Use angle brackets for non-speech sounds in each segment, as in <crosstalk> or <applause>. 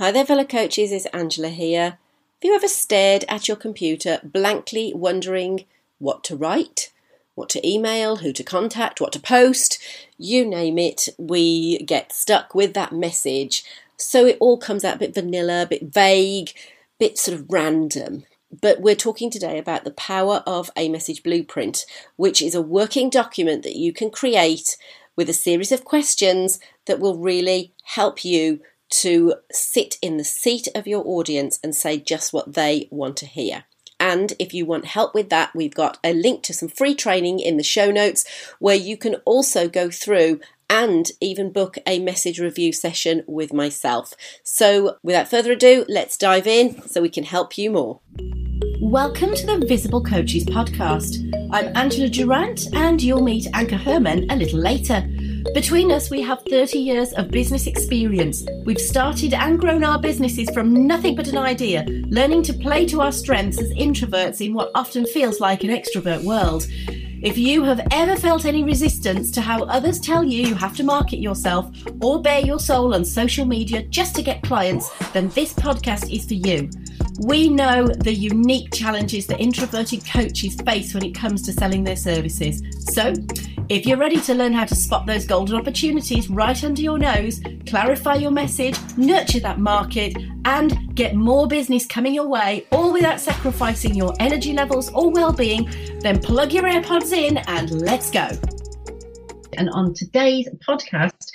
Hi there, fellow coaches, it's Angela here. Have you ever stared at your computer blankly wondering what to write, what to email, who to contact, what to post? You name it, we get stuck with that message. So it all comes out a bit vanilla, a bit vague, a bit sort of random. But we're talking today about the power of a message blueprint, which is a working document that you can create with a series of questions that will really help you to sit in the seat of your audience and say just what they want to hear. And if you want help with that, we've got a link to some free training in the show notes where you can also go through and even book a message review session with myself. So, without further ado, let's dive in so we can help you more. Welcome to the Visible Coaches podcast. I'm Angela Durant, and you'll meet Anca Herman a little later. Between us, we have 30 years of business experience. We've started and grown our businesses from nothing but an idea, learning to play to our strengths as introverts in what often feels like an extrovert world. If you have ever felt any resistance to how others tell you you have to market yourself or bare your soul on social media just to get clients, then this podcast is for you. We know the unique challenges that introverted coaches face when it comes to selling their services. So, if you're ready to learn how to spot those golden opportunities right under your nose, clarify your message, nurture that market, and get more business coming your way, all without sacrificing your energy levels or well being, then plug your AirPods in and let's go. And on today's podcast,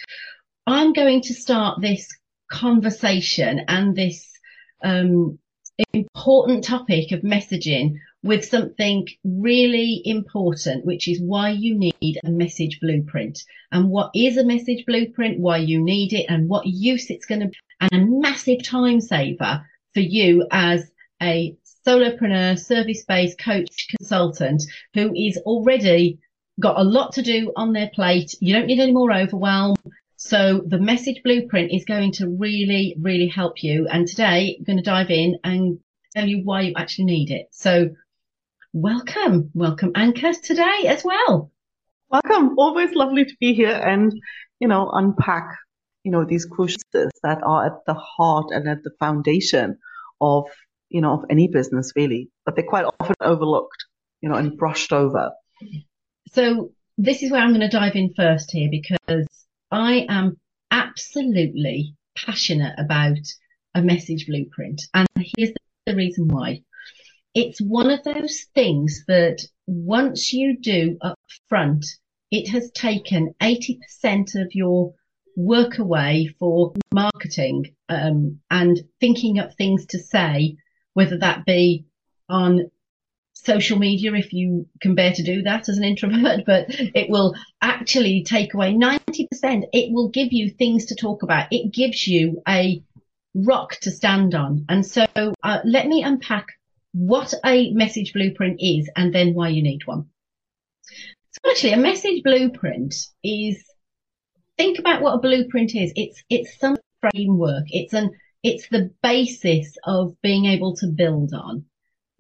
I'm going to start this conversation and this um, important topic of messaging with something really important, which is why you need a message blueprint and what is a message blueprint, why you need it and what use it's going to be and a massive time saver for you as a solopreneur, service-based coach consultant who is already got a lot to do on their plate. You don't need any more overwhelm. So the message blueprint is going to really, really help you. And today I'm going to dive in and tell you why you actually need it. So welcome, welcome Anca today as well. Welcome. Always lovely to be here and, you know, unpack, you know, these crucial that are at the heart and at the foundation of, you know, of any business really, but they're quite often overlooked, you know, and brushed over. So this is where I'm going to dive in first here because I am absolutely passionate about a message blueprint. And here's the reason why. It's one of those things that once you do up front, it has taken 80% of your work away for marketing um, and thinking up things to say, whether that be on social media if you can bear to do that as an introvert, <laughs> but it will actually take away 90%. It will give you things to talk about. It gives you a rock to stand on. And so uh, let me unpack what a message blueprint is and then why you need one. So actually a message blueprint is think about what a blueprint is. It's it's some framework. It's an it's the basis of being able to build on.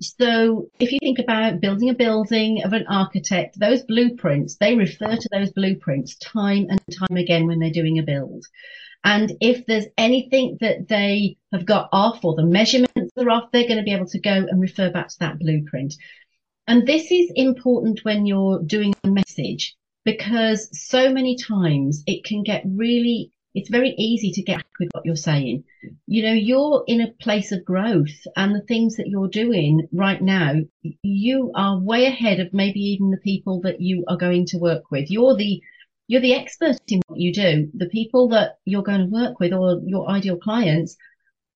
So if you think about building a building of an architect, those blueprints, they refer to those blueprints time and time again when they're doing a build. And if there's anything that they have got off or the measurements are off, they're going to be able to go and refer back to that blueprint. And this is important when you're doing a message because so many times it can get really it's very easy to get with what you're saying. You know, you're in a place of growth and the things that you're doing right now, you are way ahead of maybe even the people that you are going to work with. You're the, you're the expert in what you do. The people that you're going to work with or your ideal clients,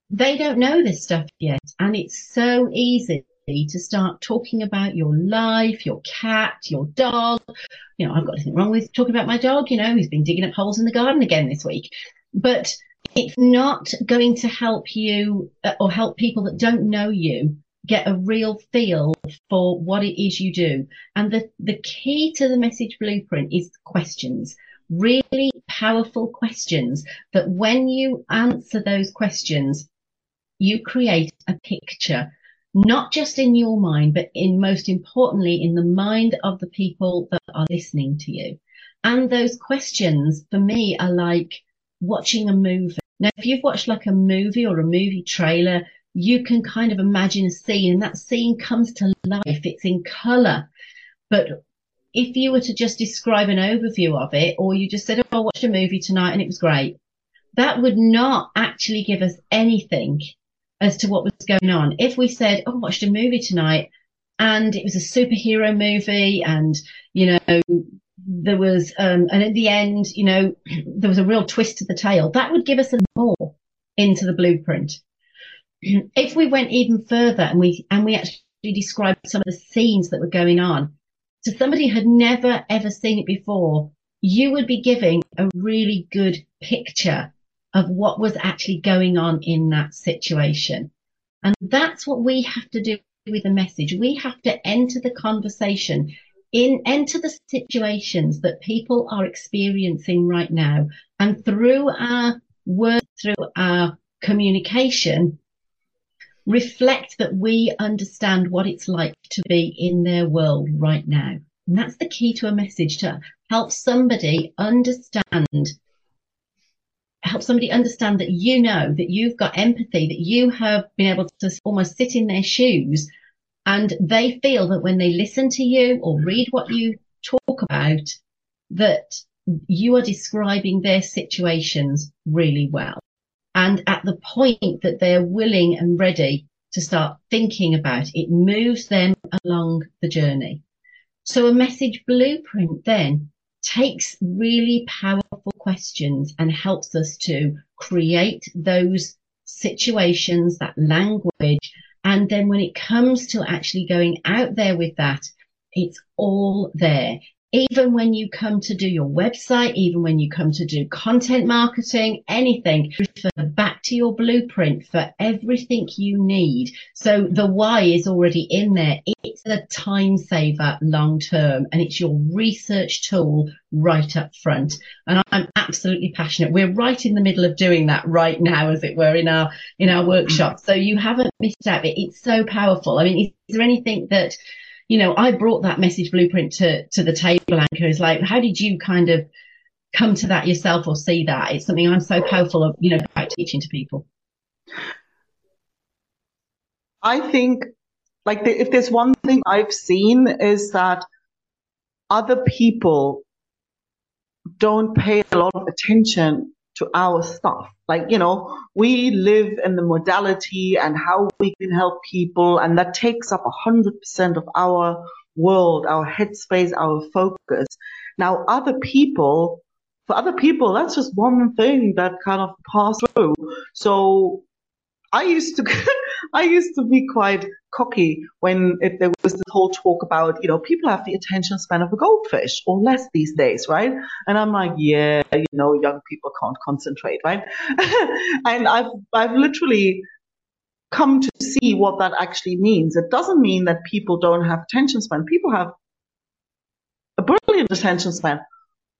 they don't know this stuff yet. And it's so easy to start talking about your life, your cat, your dog. You know, I've got nothing wrong with talking about my dog. You know, he's been digging up holes in the garden again this week. But it's not going to help you uh, or help people that don't know you get a real feel for what it is you do. And the, the key to the message blueprint is questions, really powerful questions that when you answer those questions, you create a picture not just in your mind, but in most importantly, in the mind of the people that are listening to you. And those questions for me are like watching a movie. Now, if you've watched like a movie or a movie trailer, you can kind of imagine a scene and that scene comes to life. It's in color. But if you were to just describe an overview of it, or you just said, Oh, I watched a movie tonight and it was great, that would not actually give us anything as to what was going on. If we said, Oh, I watched a movie tonight and it was a superhero movie and, you know, there was, um, and at the end, you know, <clears throat> there was a real twist to the tale. That would give us a more into the blueprint. <clears throat> If we went even further and we, and we actually described some of the scenes that were going on to somebody who had never ever seen it before, you would be giving a really good picture of what was actually going on in that situation. And that's what we have to do with a message. We have to enter the conversation in enter the situations that people are experiencing right now and through our words through our communication reflect that we understand what it's like to be in their world right now and that's the key to a message to help somebody understand help somebody understand that you know that you've got empathy that you have been able to almost sit in their shoes and they feel that when they listen to you or read what you talk about, that you are describing their situations really well. And at the point that they're willing and ready to start thinking about it, moves them along the journey. So a message blueprint then takes really powerful questions and helps us to create those situations, that language and then when it comes to actually going out there with that, it's all there. Even when you come to do your website, even when you come to do content marketing, anything, refer back to your blueprint for everything you need. So the why is already in there. It's a time saver long term and it's your research tool right up front. And I'm absolutely passionate. We're right in the middle of doing that right now, as it were, in our, in our workshop. So you haven't missed out. It's so powerful. I mean, is there anything that, you know, I brought that message blueprint to, to the table Anca is like, how did you kind of come to that yourself or see that? It's something I'm so powerful of, you know, about teaching to people. I think like the, if there's one thing I've seen is that other people don't pay a lot of attention to our stuff. Like, you know, we live in the modality and how we can help people, and that takes up 100% of our world, our headspace, our focus. Now, other people, for other people, that's just one thing that kind of pass through. So I used to, <laughs> I used to be quite cocky when it, there was this whole talk about, you know, people have the attention span of a goldfish or less these days, right? And I'm like, yeah, you know, young people can't concentrate, right? <laughs> and I've, I've literally come to see what that actually means. It doesn't mean that people don't have attention span. People have a brilliant attention span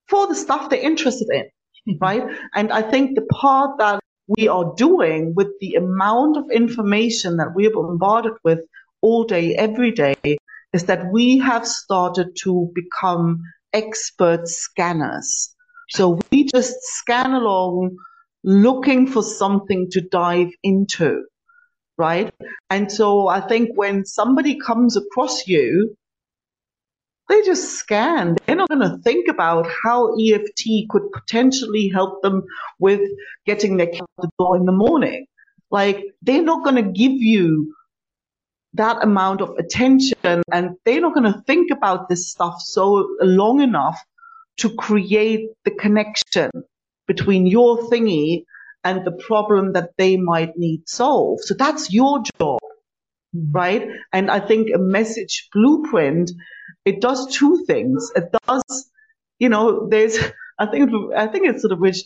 for the stuff they're interested in, <laughs> right? And I think the part that we are doing with the amount of information that we are bombarded with all day, every day, is that we have started to become expert scanners. So we just scan along looking for something to dive into, right? And so I think when somebody comes across you they just scan. They're not going to think about how EFT could potentially help them with getting their out the door in the morning. Like they're not going to give you that amount of attention and they're not going to think about this stuff so long enough to create the connection between your thingy and the problem that they might need solved. So that's your job, mm-hmm. right? And I think a message blueprint it does two things. It does, you know, there's, I think, I think it's sort of Rich,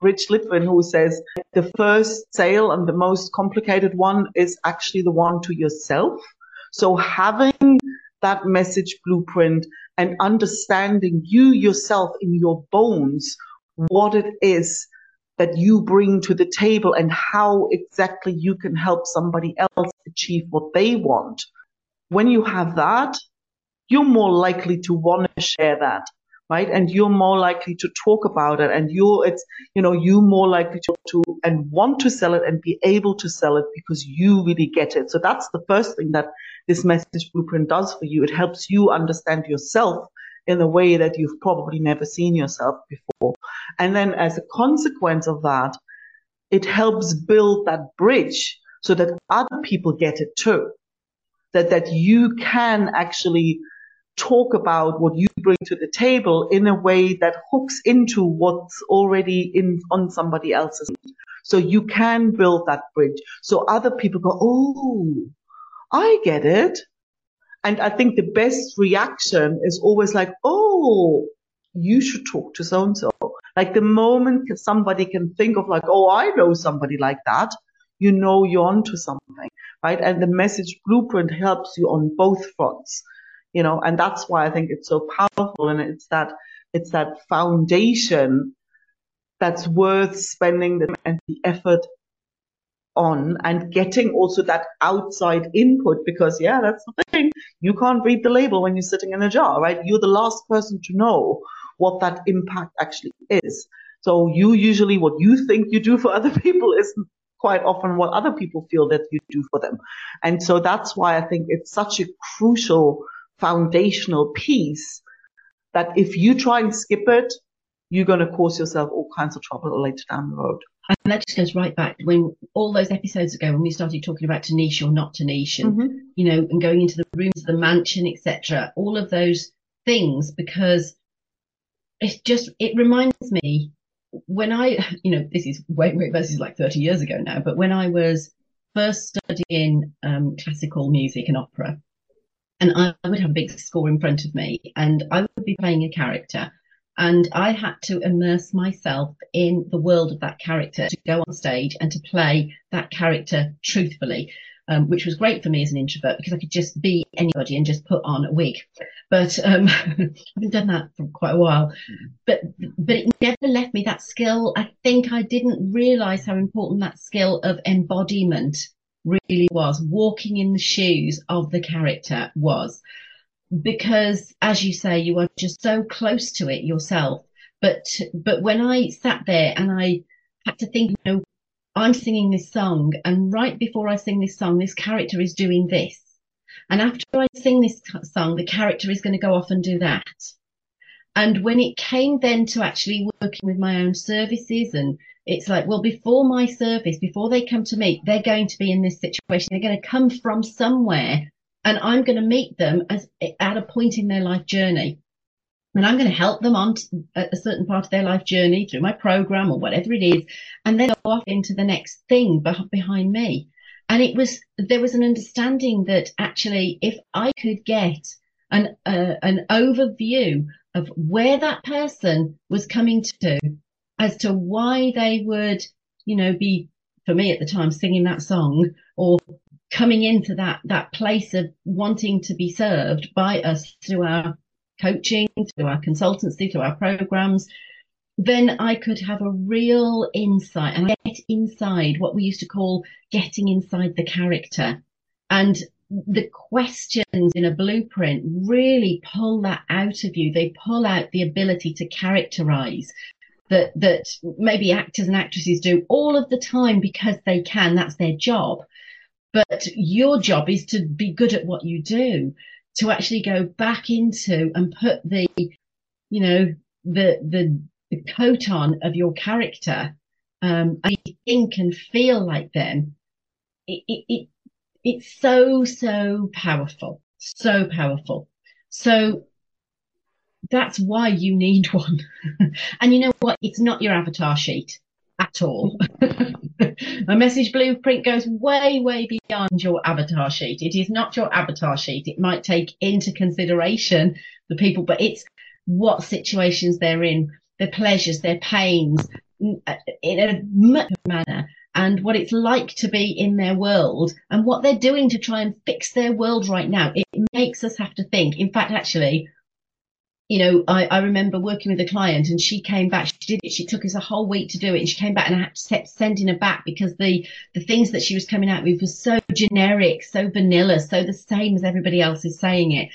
Rich Litvin who says the first sale and the most complicated one is actually the one to yourself. So having that message blueprint and understanding you yourself in your bones, what it is that you bring to the table and how exactly you can help somebody else achieve what they want. When you have that, you're more likely to want to share that, right? And you're more likely to talk about it and you're, it's, you know, you more likely to, to and want to sell it and be able to sell it because you really get it. So that's the first thing that this message blueprint does for you. It helps you understand yourself in a way that you've probably never seen yourself before. And then as a consequence of that, it helps build that bridge so that other people get it too. That, that you can actually talk about what you bring to the table in a way that hooks into what's already in on somebody else's. So you can build that bridge. So other people go, Oh, I get it. And I think the best reaction is always like, Oh, you should talk to so and so. Like the moment somebody can think of like, Oh, I know somebody like that. You know you're onto something, right? And the message blueprint helps you on both fronts you know, and that's why I think it's so powerful. And it's that, it's that foundation that's worth spending the, and the effort on and getting also that outside input because yeah, that's the thing. You can't read the label when you're sitting in a jar, right? You're the last person to know what that impact actually is. So you usually, what you think you do for other <laughs> people isn't quite often what other people feel that you do for them. And so that's why I think it's such a crucial foundational piece that if you try and skip it, you're going to cause yourself all kinds of trouble later down the road. And that just goes right back when all those episodes ago when we started talking about to niche or not to niche and mm-hmm. you know and going into the rooms of the mansion etc all of those things because it just it reminds me when I you know this is this is like 30 years ago now but when I was first studying um, classical music and opera and I would have a big score in front of me and I would be playing a character and I had to immerse myself in the world of that character to go on stage and to play that character truthfully, um, which was great for me as an introvert because I could just be anybody and just put on a wig. But um, I haven't done that for quite a while. But but it never left me that skill. I think I didn't realize how important that skill of embodiment really was. Walking in the shoes of the character was. Because as you say, you are just so close to it yourself. But, but when I sat there and I had to think, you know, I'm singing this song and right before I sing this song, this character is doing this. And after I sing this song, the character is going to go off and do that. And when it came then to actually working with my own services and it's like, well, before my service, before they come to me, they're going to be in this situation. They're going to come from somewhere and I'm going to meet them as at a point in their life journey. And I'm going to help them on a certain part of their life journey through my program or whatever it is, and then go off into the next thing behind me. And it was, there was an understanding that actually, if I could get an, uh, an overview of where that person was coming to as to why they would, you know, be, for me at the time, singing that song or coming into that, that place of wanting to be served by us through our coaching, through our consultancy, through our programs, then I could have a real insight and get inside what we used to call getting inside the character. And the questions in a blueprint really pull that out of you. They pull out the ability to characterize that that maybe actors and actresses do all of the time because they can. That's their job. But your job is to be good at what you do to actually go back into and put the you know the the, the coat on of your character um and think and feel like them. It, it, it it's so so powerful. So powerful. So that's why you need one. <laughs> and you know what? It's not your avatar sheet at all. <laughs> A message blueprint goes way, way beyond your avatar sheet. It is not your avatar sheet. It might take into consideration the people, but it's what situations they're in, their pleasures, their pains, uh, in a manner, and what it's like to be in their world and what they're doing to try and fix their world right now. It makes us have to think. In fact, actually, you know, I, I remember working with a client and she came back, she did it, she took us a whole week to do it and she came back and I had to set, sending her back because the, the things that she was coming out with were so generic, so vanilla, so the same as everybody else is saying it.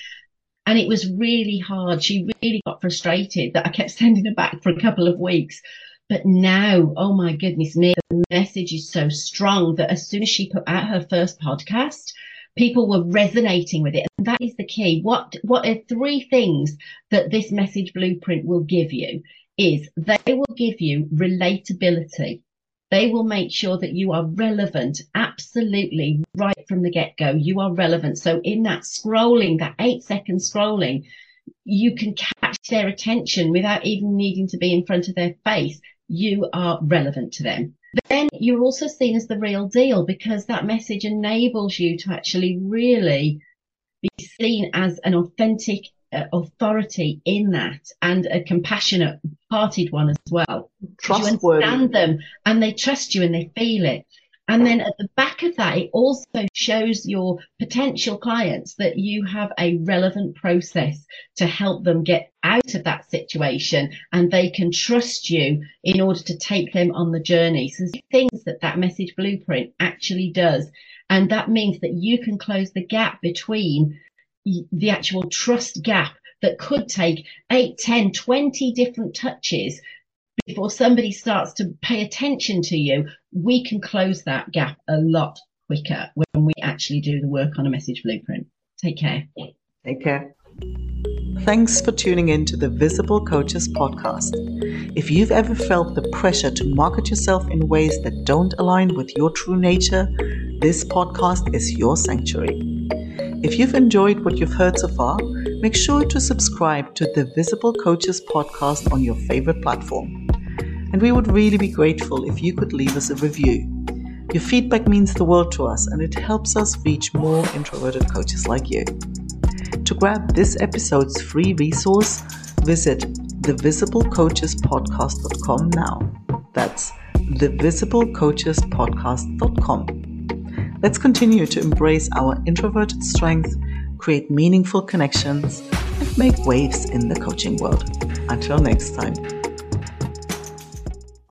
And it was really hard. She really got frustrated that I kept <laughs> sending her back for a couple of weeks. But now, oh my goodness me, the message is so strong that as soon as she put out her first podcast, people were resonating with it. And that is the key. What, what are three things that this message blueprint will give you is they will give you relatability. They will make sure that you are relevant absolutely right from the get go. You are relevant. So in that scrolling, that eight second scrolling, you can catch their attention without even needing to be in front of their face. You are relevant to them. Then you're also seen as the real deal because that message enables you to actually really be seen as an authentic uh, authority in that and a compassionate hearted one as well. Trustworthy. You understand them and they trust you and they feel it. And then at the back of that, it also shows your potential clients that you have a relevant process to help them get out of that situation and they can trust you in order to take them on the journey. So things that that message blueprint actually does. And that means that you can close the gap between the actual trust gap that could take 8, 10, 20 different touches before somebody starts to pay attention to you, we can close that gap a lot quicker when we actually do the work on a message blueprint. Take care. Take care. Thanks for tuning in to the Visible Coaches podcast. If you've ever felt the pressure to market yourself in ways that don't align with your true nature, this podcast is your sanctuary. If you've enjoyed what you've heard so far, make sure to subscribe to the Visible Coaches podcast on your favorite platform. And we would really be grateful if you could leave us a review. Your feedback means the world to us and it helps us reach more introverted coaches like you. To grab this episode's free resource, visit thevisiblecoachespodcast.com now. That's thevisiblecoachespodcast.com. Let's continue to embrace our introverted strength, create meaningful connections, and make waves in the coaching world. Until next time.